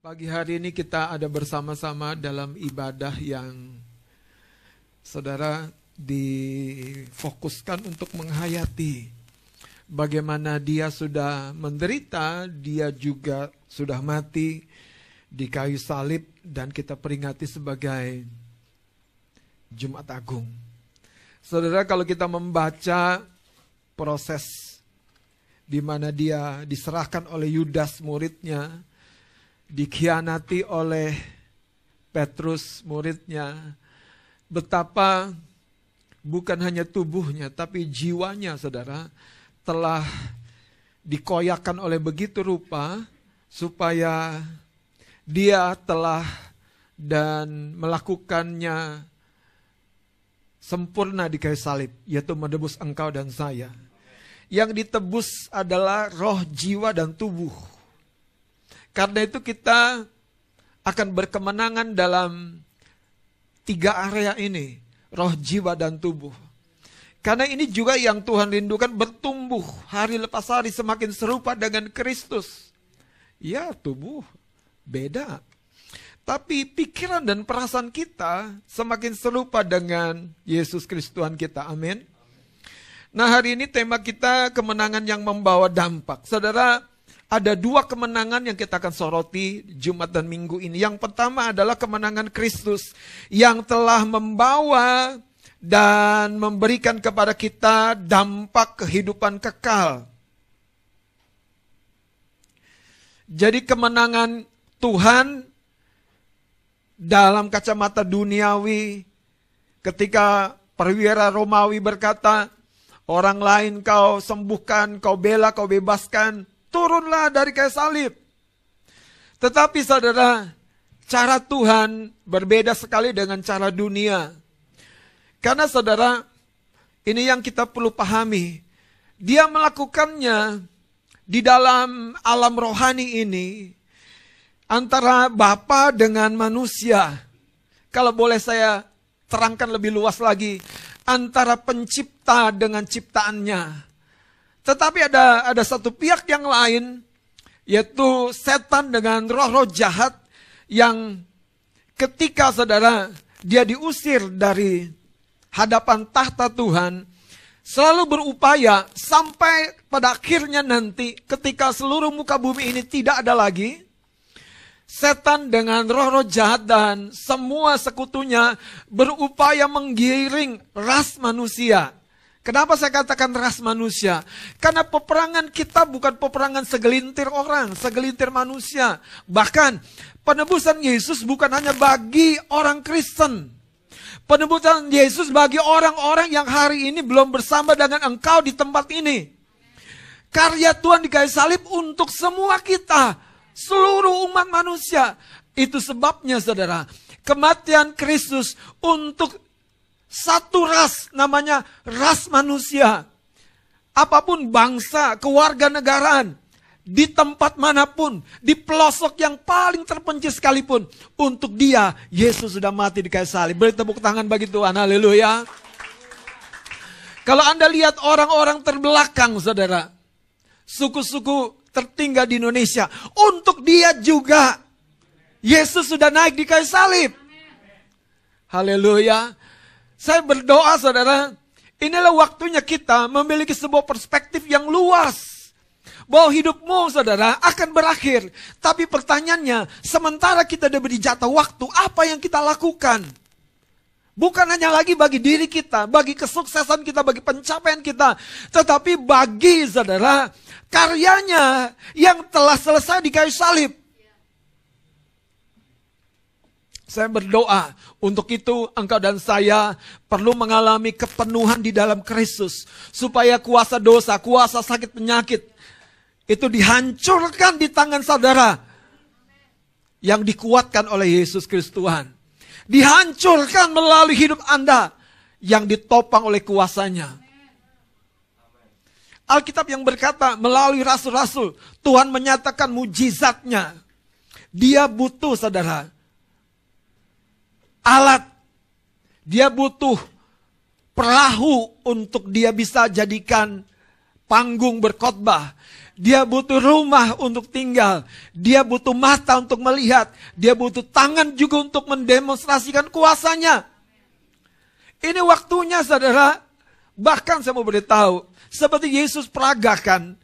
Pagi hari ini kita ada bersama-sama dalam ibadah yang saudara difokuskan untuk menghayati bagaimana dia sudah menderita, dia juga sudah mati di kayu salib dan kita peringati sebagai Jumat Agung. Saudara kalau kita membaca proses di mana dia diserahkan oleh Yudas muridnya, dikhianati oleh Petrus muridnya, betapa bukan hanya tubuhnya tapi jiwanya saudara telah dikoyakan oleh begitu rupa supaya dia telah dan melakukannya sempurna di kayu salib, yaitu menebus engkau dan saya. Yang ditebus adalah roh, jiwa, dan tubuh. Karena itu kita akan berkemenangan dalam tiga area ini. Roh, jiwa, dan tubuh. Karena ini juga yang Tuhan rindukan bertumbuh hari lepas hari semakin serupa dengan Kristus. Ya tubuh beda. Tapi pikiran dan perasaan kita semakin serupa dengan Yesus Kristus Tuhan kita. Amin. Nah hari ini tema kita kemenangan yang membawa dampak. Saudara, ada dua kemenangan yang kita akan soroti Jumat dan Minggu ini. Yang pertama adalah kemenangan Kristus yang telah membawa dan memberikan kepada kita dampak kehidupan kekal. Jadi kemenangan Tuhan dalam kacamata duniawi ketika perwira Romawi berkata, orang lain kau sembuhkan, kau bela, kau bebaskan, turunlah dari kayu salib. Tetapi saudara, cara Tuhan berbeda sekali dengan cara dunia. Karena saudara, ini yang kita perlu pahami. Dia melakukannya di dalam alam rohani ini antara Bapa dengan manusia. Kalau boleh saya terangkan lebih luas lagi, antara pencipta dengan ciptaannya. Tetapi ada ada satu pihak yang lain, yaitu setan dengan roh-roh jahat yang ketika saudara dia diusir dari hadapan tahta Tuhan, selalu berupaya sampai pada akhirnya nanti ketika seluruh muka bumi ini tidak ada lagi, Setan dengan roh-roh jahat dan semua sekutunya berupaya menggiring ras manusia. Kenapa saya katakan ras manusia? Karena peperangan kita bukan peperangan segelintir orang, segelintir manusia. Bahkan penebusan Yesus bukan hanya bagi orang Kristen. Penebusan Yesus bagi orang-orang yang hari ini belum bersama dengan engkau di tempat ini. Karya Tuhan di kayu salib untuk semua kita seluruh umat manusia. Itu sebabnya saudara, kematian Kristus untuk satu ras namanya ras manusia. Apa pun bangsa, kewarganegaraan, di tempat mana pun, di pelosok yang paling terpencil sekalipun, untuk dia Yesus sudah mati di kayu salib. Beri tepuk tangan bagi Tuhan, haleluya. Kalau Anda lihat orang-orang terbelakang, saudara, suku-suku tertinggal di Indonesia. Untuk dia juga. Yesus sudah naik di kayu salib. Haleluya. Saya berdoa saudara. Inilah waktunya kita memiliki sebuah perspektif yang luas. Bahwa hidupmu saudara akan berakhir. Tapi pertanyaannya, sementara kita diberi jatah waktu, apa yang kita lakukan? Bukan hanya lagi bagi diri kita, bagi kesuksesan kita, bagi pencapaian kita. Tetapi bagi saudara, karyanya yang telah selesai di kayu salib. Saya berdoa untuk itu engkau dan saya perlu mengalami kepenuhan di dalam Kristus. Supaya kuasa dosa, kuasa sakit penyakit itu dihancurkan di tangan saudara. Yang dikuatkan oleh Yesus Kristus Tuhan. Dihancurkan melalui hidup Anda yang ditopang oleh kuasanya. Alkitab yang berkata melalui rasul-rasul Tuhan menyatakan mujizatnya. Dia butuh saudara. Alat. Dia butuh perahu untuk dia bisa jadikan panggung berkhotbah. Dia butuh rumah untuk tinggal. Dia butuh mata untuk melihat. Dia butuh tangan juga untuk mendemonstrasikan kuasanya. Ini waktunya saudara. Bahkan saya mau beritahu. Seperti Yesus peragakan.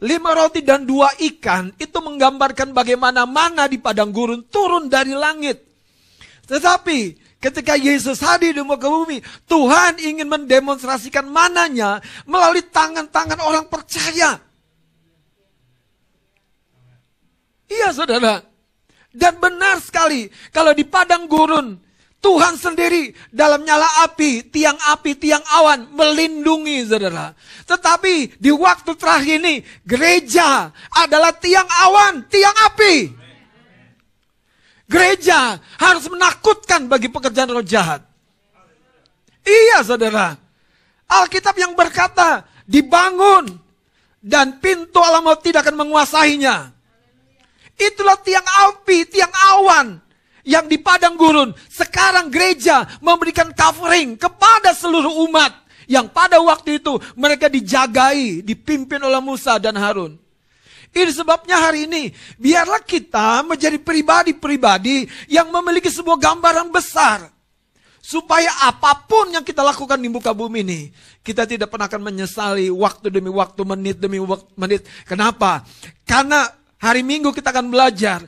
Lima roti dan dua ikan itu menggambarkan bagaimana mana di padang gurun turun dari langit. Tetapi ketika Yesus hadir di muka bumi, Tuhan ingin mendemonstrasikan mananya melalui tangan-tangan orang percaya. Iya saudara. Dan benar sekali, kalau di padang gurun, Tuhan sendiri dalam nyala api, tiang api, tiang awan melindungi saudara. Tetapi di waktu terakhir ini, gereja adalah tiang awan, tiang api. Gereja harus menakutkan bagi pekerjaan roh jahat. Iya saudara. Alkitab yang berkata dibangun dan pintu alam maut tidak akan menguasainya. Itulah tiang api, tiang awan yang di padang gurun. Sekarang gereja memberikan covering kepada seluruh umat yang pada waktu itu mereka dijagai, dipimpin oleh Musa dan Harun. Ini sebabnya hari ini, biarlah kita menjadi pribadi-pribadi yang memiliki sebuah gambaran besar. Supaya apa pun yang kita lakukan di muka bumi ini, kita tidak pernah akan menyesali waktu demi waktu, menit demi menit. Kenapa? Karena hari Minggu kita akan belajar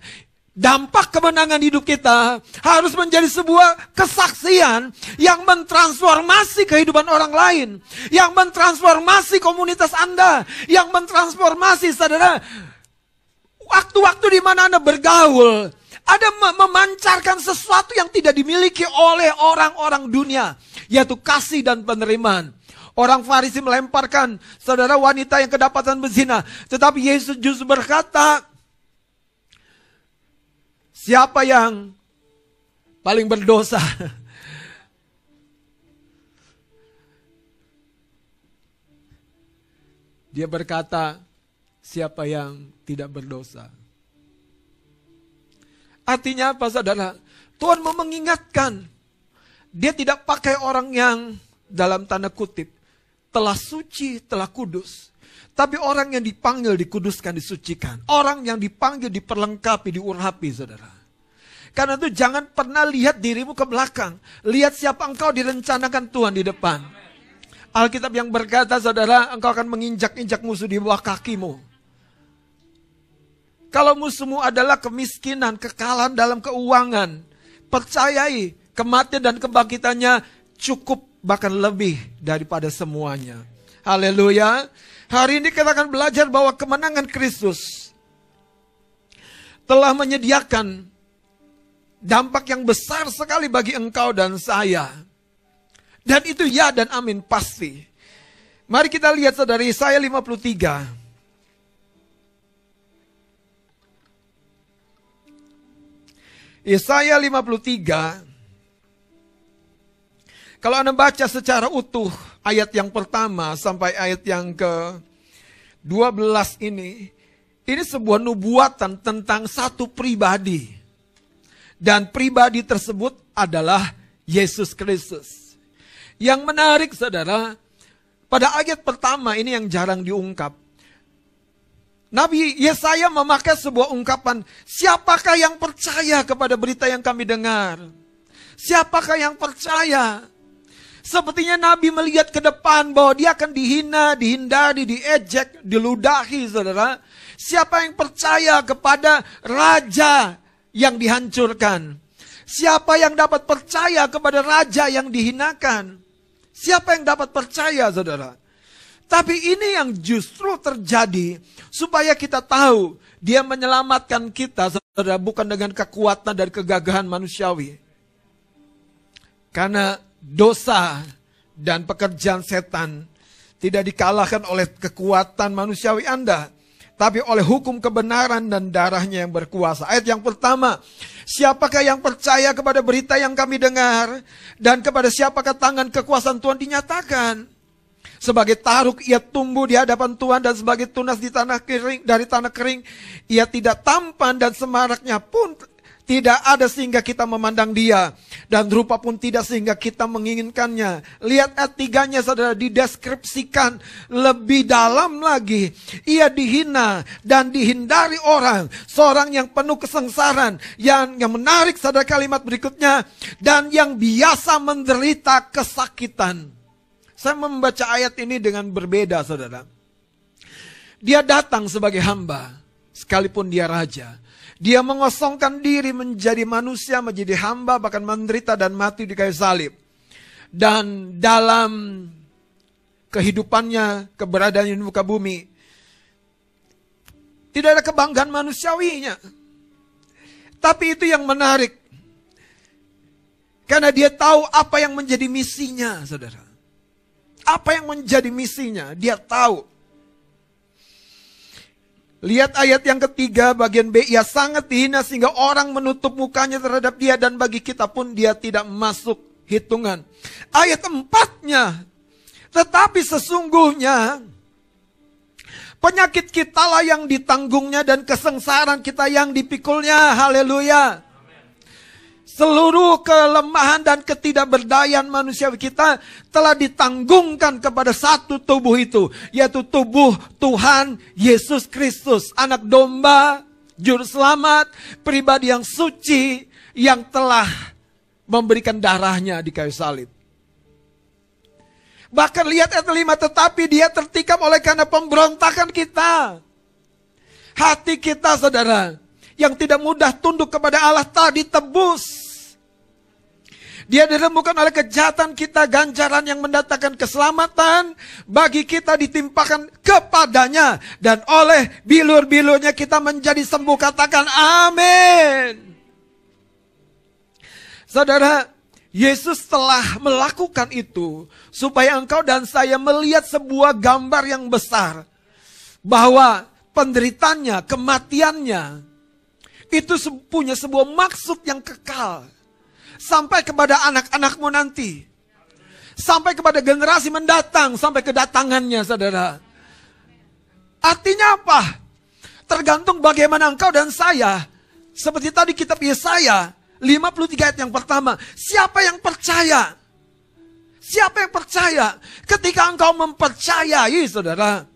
dampak kemenangan hidup kita harus menjadi sebuah kesaksian yang mentransformasi kehidupan orang lain, yang mentransformasi komunitas Anda, yang mentransformasi saudara waktu-waktu di mana Anda bergaul, ada memancarkan sesuatu yang tidak dimiliki oleh orang-orang dunia, yaitu kasih dan penerimaan. Orang Farisi melemparkan saudara wanita yang kedapatan berzina, tetapi Yesus justru berkata, Siapa yang paling berdosa? Dia berkata, siapa yang tidak berdosa? Artinya apa saudara? Tuhan mau mengingatkan. Dia tidak pakai orang yang dalam tanda kutip telah suci, telah kudus. Tapi orang yang dipanggil dikuduskan, disucikan. Orang yang dipanggil diperlengkapi, diurapi, saudara. Karena itu jangan pernah lihat dirimu ke belakang. Lihat siapa engkau direncanakan Tuhan di depan. Alkitab yang berkata, saudara, engkau akan menginjak-injak musuh di bawah kakimu. Kalau musuhmu adalah kemiskinan, kekalahan dalam keuangan, percayai kematian dan kebangkitannya cukup bahkan lebih daripada semuanya. Haleluya. Hari ini kita akan belajar bahwa kemenangan Kristus telah menyediakan dampak yang besar sekali bagi engkau dan saya. Dan itu ya dan amin pasti. Mari kita lihat saudari saya 53. Yesaya 53. Kalau Anda baca secara utuh, ayat yang pertama sampai ayat yang ke 12 ini, ini sebuah nubuatan tentang satu pribadi. Dan pribadi tersebut adalah Yesus Kristus. Yang menarik saudara, pada ayat pertama ini yang jarang diungkap. Nabi Yesaya memakai sebuah ungkapan, siapakah yang percaya kepada berita yang kami dengar? Siapakah yang percaya? Sepertinya Nabi melihat ke depan bahwa dia akan dihina, dihindari, diejek, diludahi saudara. Siapa yang percaya kepada raja yang dihancurkan? Siapa yang dapat percaya kepada raja yang dihinakan? Siapa yang dapat percaya saudara? Tapi ini yang justru terjadi supaya kita tahu dia menyelamatkan kita saudara bukan dengan kekuatan dan kegagahan manusiawi. Karena dosa dan pekerjaan setan tidak dikalahkan oleh kekuatan manusiawi Anda, tapi oleh hukum kebenaran dan darahnya yang berkuasa. Ayat yang pertama, siapakah yang percaya kepada berita yang kami dengar dan kepada siapakah tangan kekuasaan Tuhan dinyatakan? Sebagai taruk ia tumbuh di hadapan Tuhan dan sebagai tunas di tanah kering dari tanah kering ia tidak tampan dan semaraknya pun Tidak ada sehingga kita memandang dia. Dan rupa pun tidak sehingga kita menginginkannya. Lihat ayat tiganya saudara dideskripsikan lebih dalam lagi. Ia dihina dan dihindari orang. Seorang yang penuh kesengsaran. Yang, yang menarik saudara kalimat berikutnya. Dan yang biasa menderita kesakitan. Saya membaca ayat ini dengan berbeda saudara. Dia datang sebagai hamba. Sekalipun dia raja. Dia mengosongkan diri menjadi manusia, menjadi hamba, bahkan menderita dan mati di kayu salib. Dan dalam kehidupannya, keberadaan di muka bumi, tidak ada kebanggaan manusiawinya. Tapi itu yang menarik. Karena dia tahu apa yang menjadi misinya, saudara. Apa yang menjadi misinya, dia tahu. Lihat ayat yang ketiga bagian B. Ia sangat dihina sehingga orang menutup mukanya terhadap dia dan bagi kita pun dia tidak masuk hitungan. Ayat empatnya. Tetapi sesungguhnya penyakit kita lah yang ditanggungnya dan kesengsaraan kita yang dipikulnya. Haleluya. Seluruh kelemahan dan ketidakberdayaan manusia kita telah ditanggungkan kepada satu tubuh itu, yaitu tubuh Tuhan Yesus Kristus, anak domba, juru selamat, pribadi yang suci yang telah memberikan darahnya di kayu salib. Bahkan lihat ayat 5, tetapi dia tertikam oleh karena pemberontakan kita. Hati kita saudara, yang tidak mudah tunduk kepada Allah tadi tebus dia dirembukan oleh kejahatan kita, ganjaran yang mendatangkan keselamatan. Bagi kita ditimpakan kepadanya. Dan oleh bilur-bilurnya kita menjadi sembuh. Katakan amin. Saudara, Yesus telah melakukan itu supaya engkau dan saya melihat sebuah gambar yang besar bahwa penderitanya, kematiannya itu punya sebuah maksud yang kekal sampai kepada anak-anakmu nanti. Sampai kepada generasi mendatang, sampai kedatangannya saudara. Artinya apa? Tergantung bagaimana engkau dan saya. Seperti tadi kitab Yesaya 53 ayat yang pertama. Siapa yang percaya? Siapa yang percaya? Ketika engkau mempercayai saudara.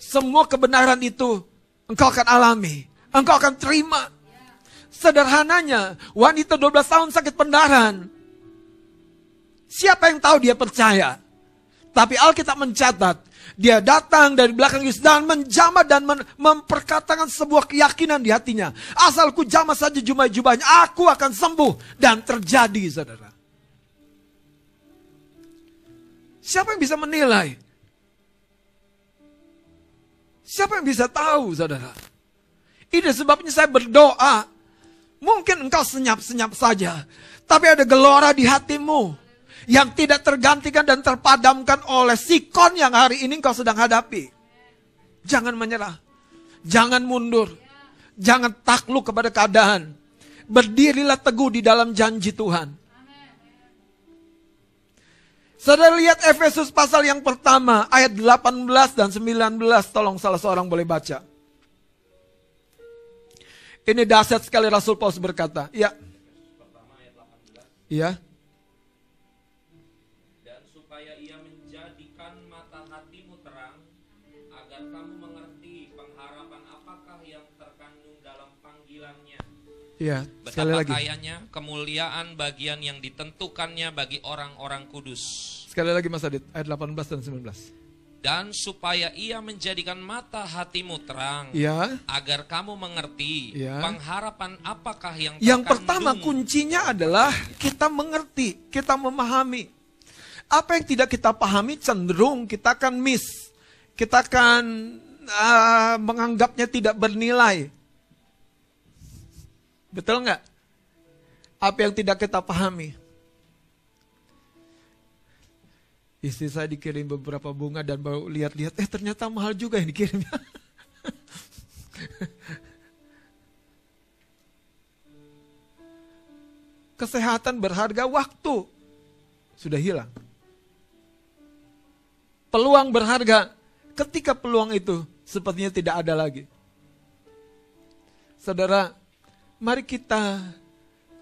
Semua kebenaran itu engkau akan alami. Engkau akan terima. Sederhananya, wanita 12 tahun sakit pendarahan. Siapa yang tahu dia percaya? Tapi Alkitab mencatat, dia datang dari belakang Yesus dan menjamah dan mem memperkatakan sebuah keyakinan di hatinya. Asalku jamah saja jubah-jubahnya, aku akan sembuh. Dan terjadi, saudara. Siapa yang bisa menilai? Siapa yang bisa tahu, saudara? Ini sebabnya saya berdoa Mungkin engkau senyap-senyap saja. Tapi ada gelora di hatimu. Yang tidak tergantikan dan terpadamkan oleh sikon yang hari ini engkau sedang hadapi. Jangan menyerah. Jangan mundur. Jangan takluk kepada keadaan. Berdirilah teguh di dalam janji Tuhan. Saudara lihat Efesus pasal yang pertama ayat 18 dan 19 tolong salah seorang boleh baca. Ini dahsyat sekali Rasul Paulus berkata. Ya. Iya. Dan supaya ia menjadikan mata hatimu terang, agar kamu mengerti pengharapan apakah yang terkandung dalam panggilannya. Iya, sekali lagi. kayanya kemuliaan bagian yang ditentukannya bagi orang-orang kudus. Sekali lagi Mas Adit, ayat 18 dan 19 dan supaya ia menjadikan mata hatimu terang ya. agar kamu mengerti ya. pengharapan apakah yang yang pertama kuncinya adalah kita mengerti kita memahami. Apa yang tidak kita pahami cenderung kita akan miss. Kita akan uh, menganggapnya tidak bernilai. Betul nggak? Apa yang tidak kita pahami Istri saya dikirim beberapa bunga dan baru lihat-lihat, eh ternyata mahal juga yang dikirimnya. Kesehatan berharga waktu sudah hilang. Peluang berharga ketika peluang itu sepertinya tidak ada lagi. Saudara, Mari kita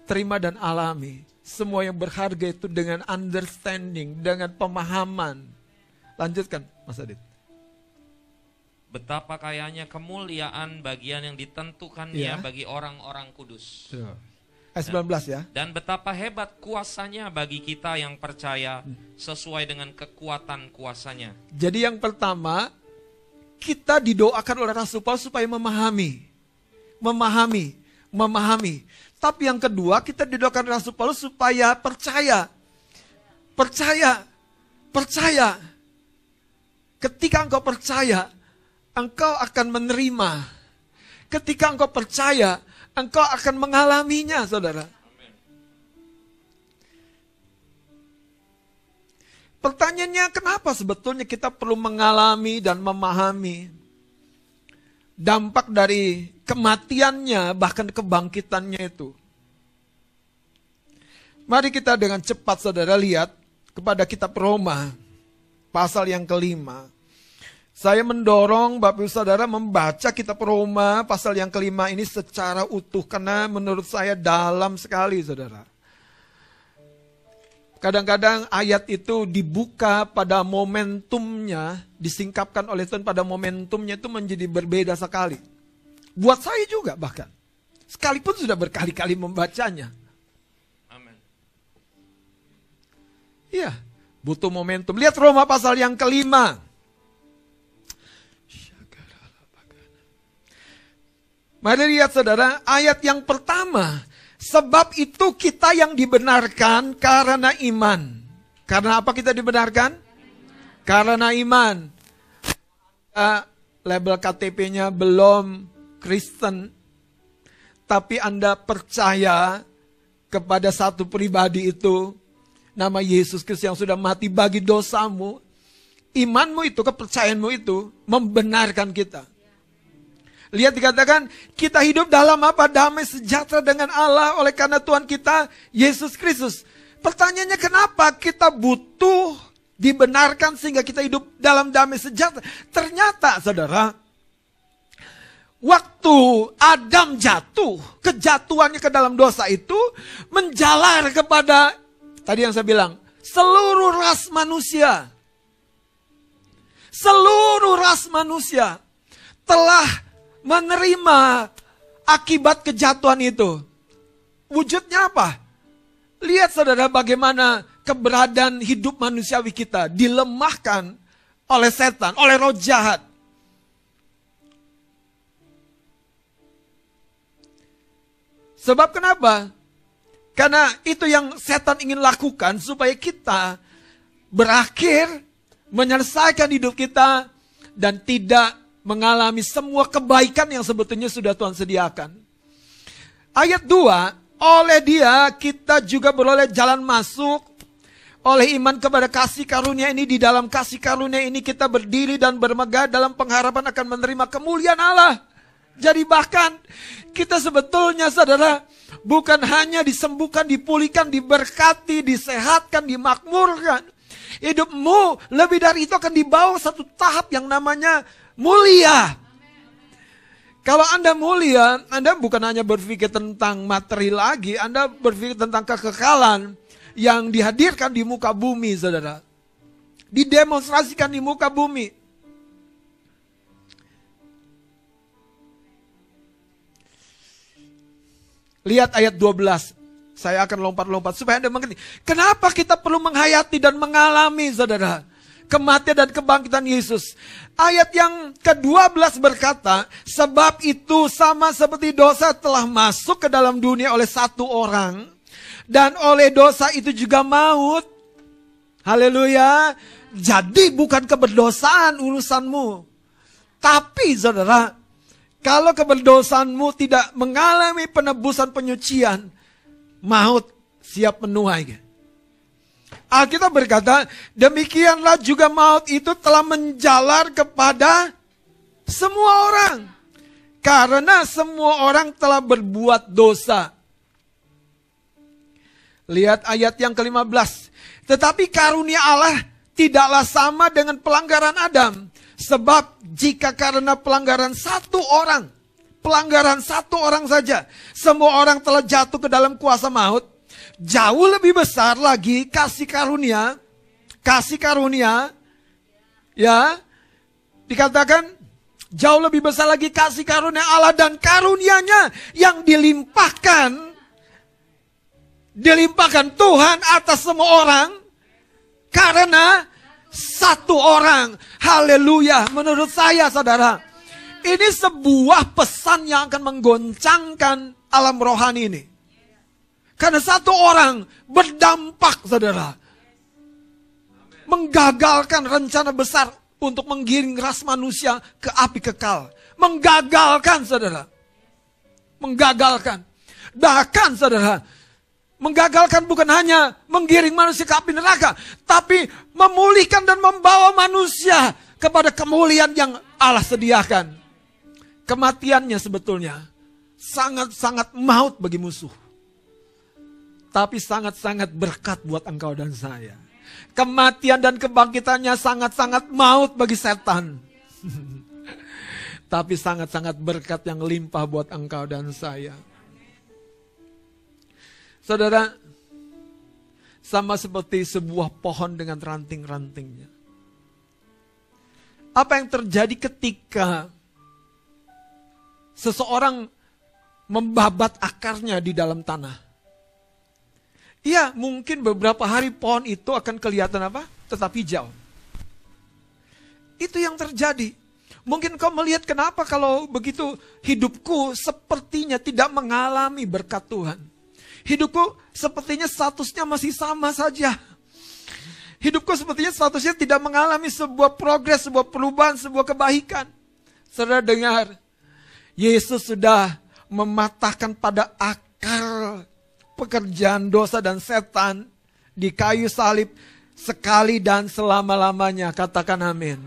terima dan alami semua yang berharga itu dengan understanding, dengan pemahaman. Lanjutkan, Mas Adit. Betapa kayanya kemuliaan bagian yang ditentukannya Iya. bagi orang-orang kudus. Ayat 19 ya. Dan betapa hebat kuasanya bagi kita yang percaya sesuai dengan kekuatan kuasanya. Jadi yang pertama, kita didoakan oleh Rasul Paulus supaya memahami. Memahami, memahami. Tapi yang kedua, kita didoakan Rasul Paulus supaya percaya. Percaya, percaya. Ketika engkau percaya, engkau akan menerima. Ketika engkau percaya, engkau akan mengalaminya, saudara. Pertanyaannya kenapa sebetulnya kita perlu mengalami dan memahami dampak dari kematiannya bahkan kebangkitannya itu. Mari kita dengan cepat saudara lihat kepada kitab Roma pasal yang kelima. Saya mendorong Bapak Ibu Saudara membaca kitab Roma pasal yang kelima ini secara utuh karena menurut saya dalam sekali Saudara. Kadang-kadang ayat itu dibuka pada momentumnya, disingkapkan oleh Tuhan pada momentumnya itu menjadi berbeda sekali. Buat saya juga bahkan. Sekalipun sudah berkali-kali membacanya. Amin. Iya, butuh momentum. Lihat Roma pasal yang kelima. Mari lihat saudara, ayat yang pertama. Sebab itu kita yang dibenarkan karena iman. Karena apa kita dibenarkan? Karena iman. Uh, label KTP-nya belum Kristen. Tapi Anda percaya kepada satu pribadi itu. Nama Yesus Kristus yang sudah mati bagi dosamu. Imanmu itu, kepercayaanmu itu membenarkan kita. Lihat dikatakan kita hidup dalam apa? Damai sejahtera dengan Allah oleh karena Tuhan kita Yesus Kristus. Pertanyaannya kenapa kita butuh dibenarkan sehingga kita hidup dalam damai sejahtera? Ternyata saudara, waktu Adam jatuh, kejatuhannya ke dalam dosa itu menjalar kepada tadi yang saya bilang, seluruh ras manusia. Seluruh ras manusia telah menerima akibat kejatuhan itu. Wujudnya apa? Lihat saudara bagaimana keberadaan hidup manusiawi kita dilemahkan oleh setan, oleh roh jahat. Sebab kenapa? Karena itu yang setan ingin lakukan supaya kita berakhir menyelesaikan hidup kita dan tidak mengalami semua kebaikan yang sebetulnya sudah Tuhan sediakan. Ayat 2, oleh dia kita juga beroleh jalan masuk oleh iman kepada kasih karunia ini di dalam kasih karunia ini kita berdiri dan bermegah dalam pengharapan akan menerima kemuliaan Allah. Jadi bahkan kita sebetulnya saudara bukan hanya disembuhkan, dipulihkan, diberkati, disehatkan, dimakmurkan. Hidupmu lebih dari itu akan dibawa satu tahap yang namanya mulia. Kalau Anda mulia, Anda bukan hanya berpikir tentang materi lagi, Anda berpikir tentang kekekalan yang dihadirkan di muka bumi, saudara. Didemonstrasikan di muka bumi. Lihat ayat 12. Saya akan lompat-lompat supaya Anda mengerti. Kenapa kita perlu menghayati dan mengalami, saudara? Kematian dan kebangkitan Yesus. Ayat yang ke-12 berkata, sebab itu sama seperti dosa telah masuk ke dalam dunia oleh satu orang. Dan oleh dosa itu juga maut. Haleluya. Jadi bukan keberdosaan urusanmu. Tapi saudara, kalau keberdosaanmu tidak mengalami penebusan penyucian, maut siap menuai. Alkitab berkata, demikianlah juga maut itu telah menjalar kepada semua orang. Karena semua orang telah berbuat dosa. Lihat ayat yang ke-15. Tetapi karunia Allah tidaklah sama dengan pelanggaran Adam. Sebab jika karena pelanggaran satu orang, pelanggaran satu orang saja, semua orang telah jatuh ke dalam kuasa maut. Jauh lebih besar lagi kasih karunia, kasih karunia, ya, dikatakan jauh lebih besar lagi kasih karunia Allah dan karunianya yang dilimpahkan, dilimpahkan Tuhan atas semua orang, karena satu orang, haleluya, menurut saya saudara, ini sebuah pesan yang akan menggoncangkan alam rohani ini. Karena satu orang berdampak, saudara. Menggagalkan rencana besar untuk menggiring ras manusia ke api kekal. Menggagalkan, saudara. Menggagalkan. Bahkan, saudara, menggagalkan bukan hanya menggiring manusia ke api neraka, tapi memulihkan dan membawa manusia kepada kemuliaan yang Allah sediakan kematiannya sebetulnya sangat-sangat maut bagi musuh. Tapi sangat-sangat berkat buat engkau dan saya. Kematian dan kebangkitannya sangat-sangat maut bagi setan. Tapi sangat-sangat berkat yang limpah buat engkau dan saya. Saudara, sama seperti sebuah pohon dengan ranting-rantingnya. Apa yang terjadi ketika seseorang membabat akarnya di dalam tanah. Iya, mungkin beberapa hari pohon itu akan kelihatan apa? Tetap hijau. Itu yang terjadi. Mungkin kau melihat kenapa kalau begitu hidupku sepertinya tidak mengalami berkat Tuhan. Hidupku sepertinya statusnya masih sama saja. Hidupku sepertinya statusnya tidak mengalami sebuah progres, sebuah perubahan, sebuah kebaikan. Saudara dengar, Yesus sudah mematahkan pada akar pekerjaan dosa dan setan di kayu salib sekali dan selama-lamanya. Katakan amin.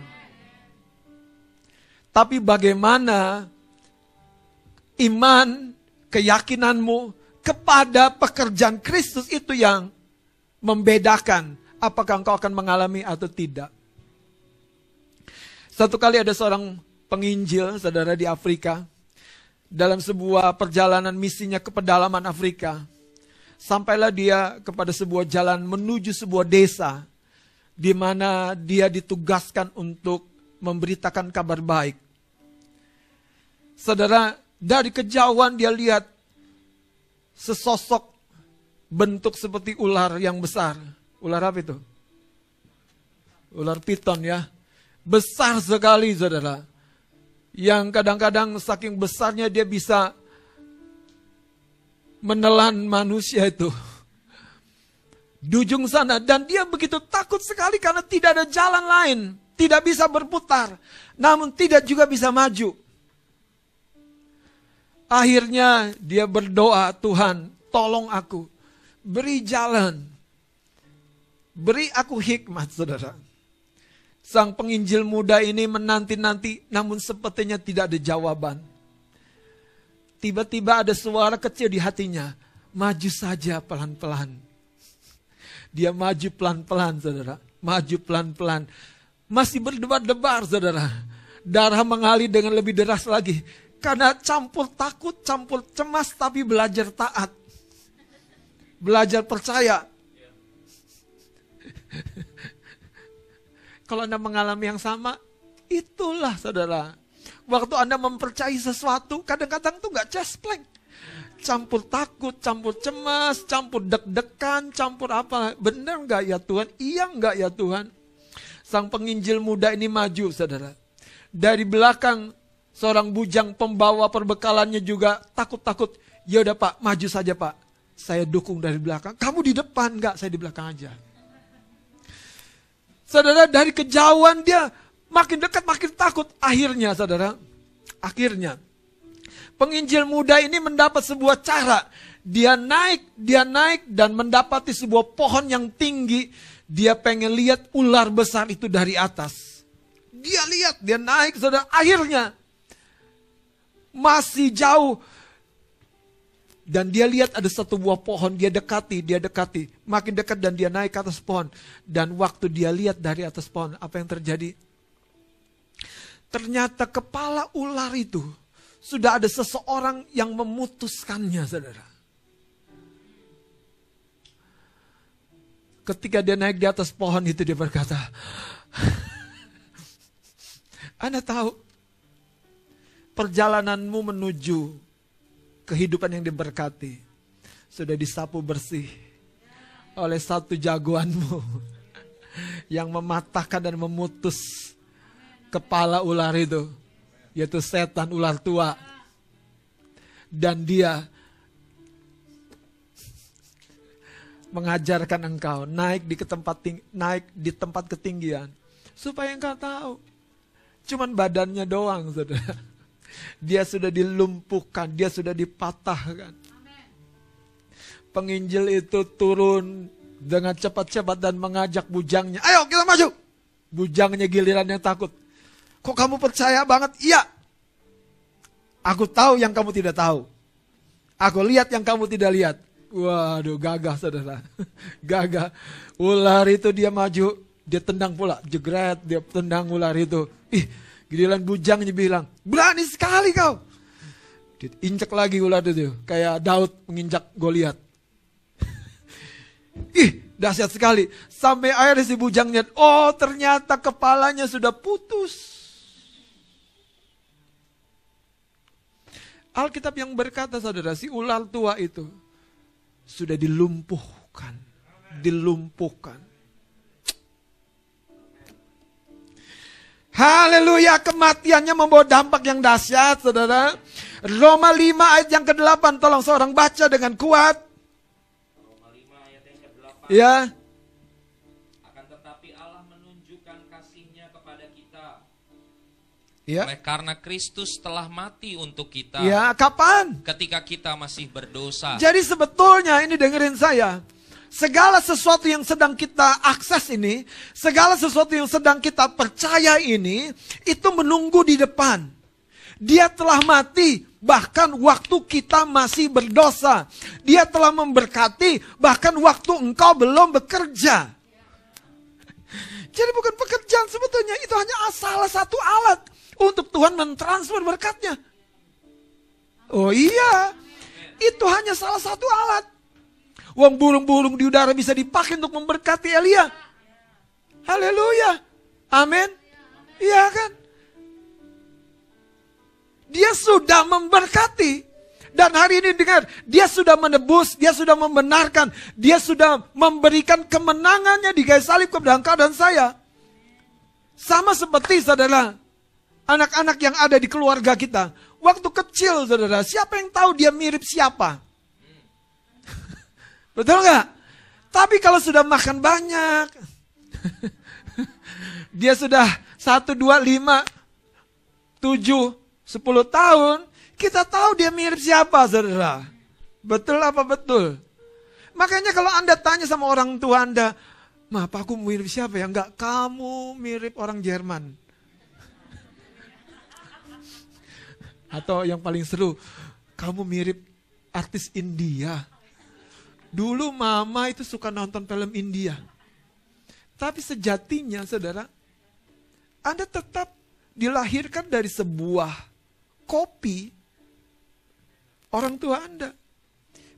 Tapi bagaimana iman, keyakinanmu kepada pekerjaan Kristus itu yang membedakan apakah engkau akan mengalami atau tidak. Satu kali ada seorang penginjil, saudara di Afrika, dalam sebuah perjalanan misinya ke pedalaman Afrika. Sampailah dia kepada sebuah jalan menuju sebuah desa di mana dia ditugaskan untuk memberitakan kabar baik. Saudara, dari kejauhan dia lihat sesosok bentuk seperti ular yang besar. Ular apa itu? Ular piton ya. Besar sekali saudara yang kadang-kadang saking besarnya dia bisa menelan manusia itu. Di ujung sana dan dia begitu takut sekali karena tidak ada jalan lain, tidak bisa berputar, namun tidak juga bisa maju. Akhirnya dia berdoa, Tuhan, tolong aku, beri jalan, beri aku hikmat, saudara. Sang penginjil muda ini menanti-nanti namun sepertinya tidak ada jawaban. Tiba-tiba ada suara kecil di hatinya. Maju saja pelan-pelan. Dia maju pelan-pelan saudara. Maju pelan-pelan. Masih berdebar-debar saudara. Darah mengalir dengan lebih deras lagi. Karena campur takut, campur cemas tapi belajar taat. Belajar percaya. Kalau Anda mengalami yang sama, itulah saudara. Waktu Anda mempercayai sesuatu, kadang-kadang tuh gak cespleng. Campur takut, campur cemas, campur deg-degan, campur apa. Benar gak ya Tuhan? Iya gak ya Tuhan? Sang penginjil muda ini maju saudara. Dari belakang seorang bujang pembawa perbekalannya juga takut-takut. Ya udah Pak, maju saja Pak. Saya dukung dari belakang. Kamu di depan nggak? Saya di belakang aja. Saudara dari kejauhan dia makin dekat makin takut. Akhirnya saudara, akhirnya penginjil muda ini mendapat sebuah cara. Dia naik, dia naik dan mendapati sebuah pohon yang tinggi. Dia pengen lihat ular besar itu dari atas. Dia lihat, dia naik, saudara. Akhirnya masih jauh dan dia lihat ada satu buah pohon, dia dekati, dia dekati. Makin dekat dan dia naik ke atas pohon. Dan waktu dia lihat dari atas pohon, apa yang terjadi? Ternyata kepala ular itu sudah ada seseorang yang memutuskannya, saudara. Ketika dia naik di atas pohon itu dia berkata, Anda tahu, perjalananmu menuju kehidupan yang diberkati sudah disapu bersih oleh satu jagoanmu yang mematahkan dan memutus kepala ular itu, yaitu setan ular tua. Dan dia mengajarkan engkau naik di tempat naik di tempat ketinggian supaya engkau tahu. Cuman badannya doang saudara. Dia sudah dilumpuhkan dia sudah dipatahkan. Penginjil itu turun dengan cepat-cepat dan mengajak bujangnya. Ayo kita maju! Bujangnya giliran yang takut kok kamu percaya banget iya aku tahu yang kamu tidak tahu aku lihat yang kamu tidak lihat Waduh, gagah saudara. gagah. Ular itu dia maju, dia tendang pula. Jegret, dia tendang ular itu. Ih, giliran bujangnya bilang, berani sekali kau. Injak lagi ular itu, kayak Daud menginjak Goliat. Ih, dahsyat sekali. Sampai akhirnya si bujangnya, oh ternyata kepalanya sudah putus. Alkitab yang berkata saudara, si ular tua itu, sudah dilumpuhkan. Dilumpuhkan. Haleluya, kematiannya membawa dampak yang dahsyat, saudara. Roma 5 ayat yang ke-8, tolong seorang baca dengan kuat. Roma 5 ayat yang ke-8. Ya. Ya. Oleh karena Kristus telah mati untuk kita. Ya, kapan? Ketika kita masih berdosa. Jadi sebetulnya ini dengerin saya. Segala sesuatu yang sedang kita akses ini, segala sesuatu yang sedang kita percaya ini, itu menunggu di depan. Dia telah mati, bahkan waktu kita masih berdosa. Dia telah memberkati, bahkan waktu engkau belum bekerja. Jadi bukan pekerjaan sebetulnya, itu hanya salah satu alat untuk Tuhan mentransfer berkatnya. Oh iya, itu hanya salah satu alat. Uang burung-burung di udara bisa dipakai untuk memberkati Elia. Haleluya. Amin. Iya kan? Dia sudah memberkati. Dan hari ini dengar, dia sudah menebus, dia sudah membenarkan, dia sudah memberikan kemenangannya di kayu salib kepada engkau dan saya. Sama seperti saudara, anak-anak yang ada di keluarga kita. Waktu kecil saudara, siapa yang tahu dia mirip siapa? Betul nggak? Tapi kalau sudah makan banyak, dia sudah satu dua lima tujuh sepuluh tahun, kita tahu dia mirip siapa, saudara. Betul apa betul? Makanya kalau anda tanya sama orang tua anda, Ma, aku mirip siapa ya? Enggak, kamu mirip orang Jerman. Atau yang paling seru, kamu mirip artis India. Dulu mama itu suka nonton film India. Tapi sejatinya saudara, Anda tetap dilahirkan dari sebuah kopi orang tua Anda.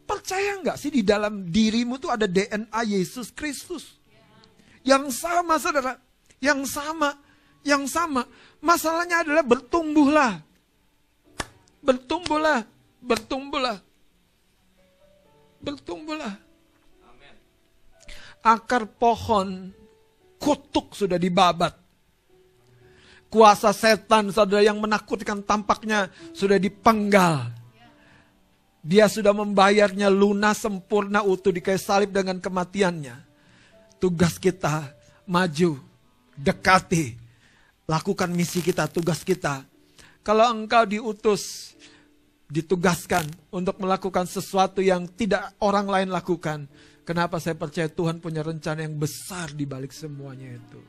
Percaya nggak sih di dalam dirimu tuh ada DNA Yesus Kristus? Yang sama saudara, yang sama, yang sama. Masalahnya adalah bertumbuhlah. Bertumbuhlah, bertumbuhlah bertumbuhlah. Akar pohon kutuk sudah dibabat. Kuasa setan saudara yang menakutkan tampaknya sudah dipenggal. Dia sudah membayarnya lunas sempurna utuh di kayu salib dengan kematiannya. Tugas kita maju, dekati, lakukan misi kita, tugas kita. Kalau engkau diutus ditugaskan untuk melakukan sesuatu yang tidak orang lain lakukan. Kenapa saya percaya Tuhan punya rencana yang besar di balik semuanya itu.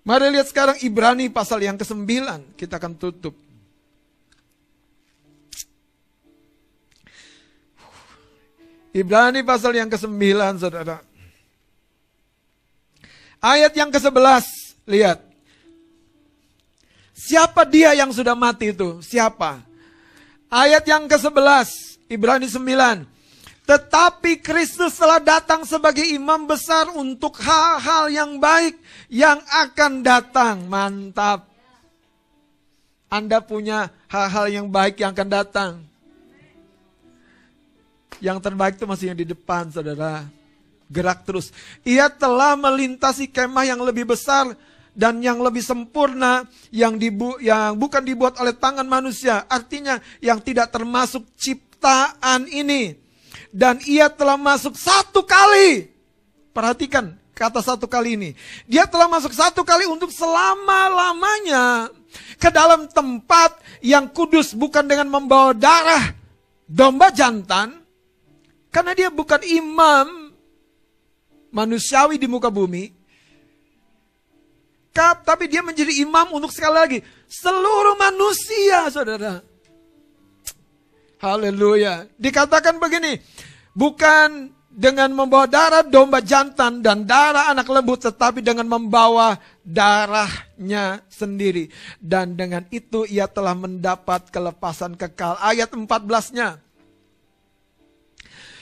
Mari lihat sekarang Ibrani pasal yang ke-9. Kita akan tutup. Ibrani pasal yang ke-9, saudara. Ayat yang ke-11. Lihat. Siapa dia yang sudah mati itu? Siapa? Ayat yang ke-11, Ibrani 9. Tetapi Kristus telah datang sebagai imam besar untuk hal-hal yang baik yang akan datang. Mantap. Anda punya hal-hal yang baik yang akan datang. Yang terbaik itu masih yang di depan, saudara. Gerak terus. Ia telah melintasi kemah yang lebih besar dan yang lebih sempurna yang dibu yang bukan dibuat oleh tangan manusia. Artinya yang tidak termasuk ciptaan ini. Dan ia telah masuk satu kali. Perhatikan kata satu kali ini. Dia telah masuk satu kali untuk selama-lamanya ke dalam tempat yang kudus bukan dengan membawa darah domba jantan. Karena dia bukan imam manusiawi di muka bumi lengkap, tapi dia menjadi imam untuk sekali lagi seluruh manusia, saudara. Haleluya. Dikatakan begini, bukan dengan membawa darah domba jantan dan darah anak lembu, tetapi dengan membawa darahnya sendiri. Dan dengan itu ia telah mendapat kelepasan kekal. Ayat 14-nya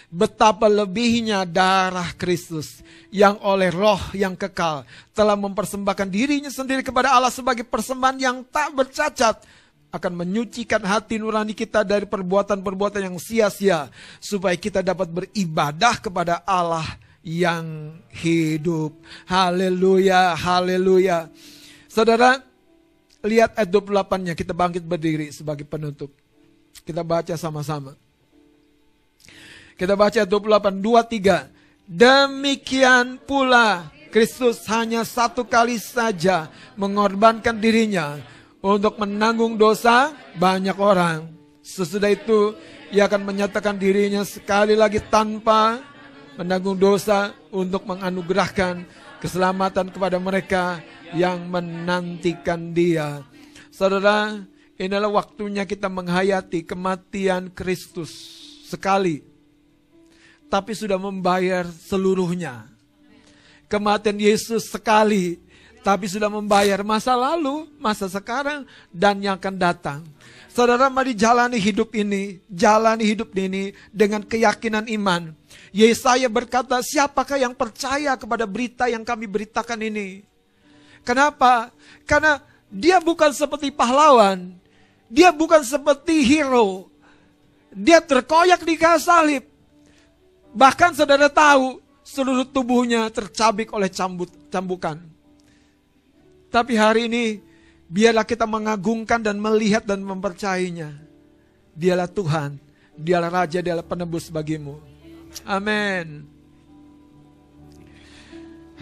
betapa lebihnya darah Kristus yang oleh roh yang kekal telah mempersembahkan dirinya sendiri kepada Allah sebagai persembahan yang tak bercacat akan menyucikan hati nurani kita dari perbuatan-perbuatan yang sia-sia supaya kita dapat beribadah kepada Allah yang hidup. Haleluya, haleluya. Saudara, lihat ayat 28-nya kita bangkit berdiri sebagai penutup. Kita baca sama-sama. Kita baca 28, 23. Demikian pula Kristus hanya satu kali saja mengorbankan dirinya untuk menanggung dosa banyak orang. Sesudah itu ia akan menyatakan dirinya sekali lagi tanpa menanggung dosa untuk menganugerahkan keselamatan kepada mereka yang menantikan dia. Saudara, inilah waktunya kita menghayati kematian Kristus sekali tapi sudah membayar seluruhnya. Kematian Yesus sekali, tapi sudah membayar masa lalu, masa sekarang, dan yang akan datang. Saudara, mari jalani hidup ini, jalani hidup ini dengan keyakinan iman. Yesaya berkata, siapakah yang percaya kepada berita yang kami beritakan ini? Kenapa? Karena dia bukan seperti pahlawan, dia bukan seperti hero, dia terkoyak di kayu salib, Bahkan saudara tahu seluruh tubuhnya tercabik oleh cambut, cambukan. Tapi hari ini biarlah kita mengagungkan dan melihat dan mempercayainya. Dialah Tuhan, dialah Raja, dialah penebus bagimu. Amin.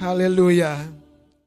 Haleluya.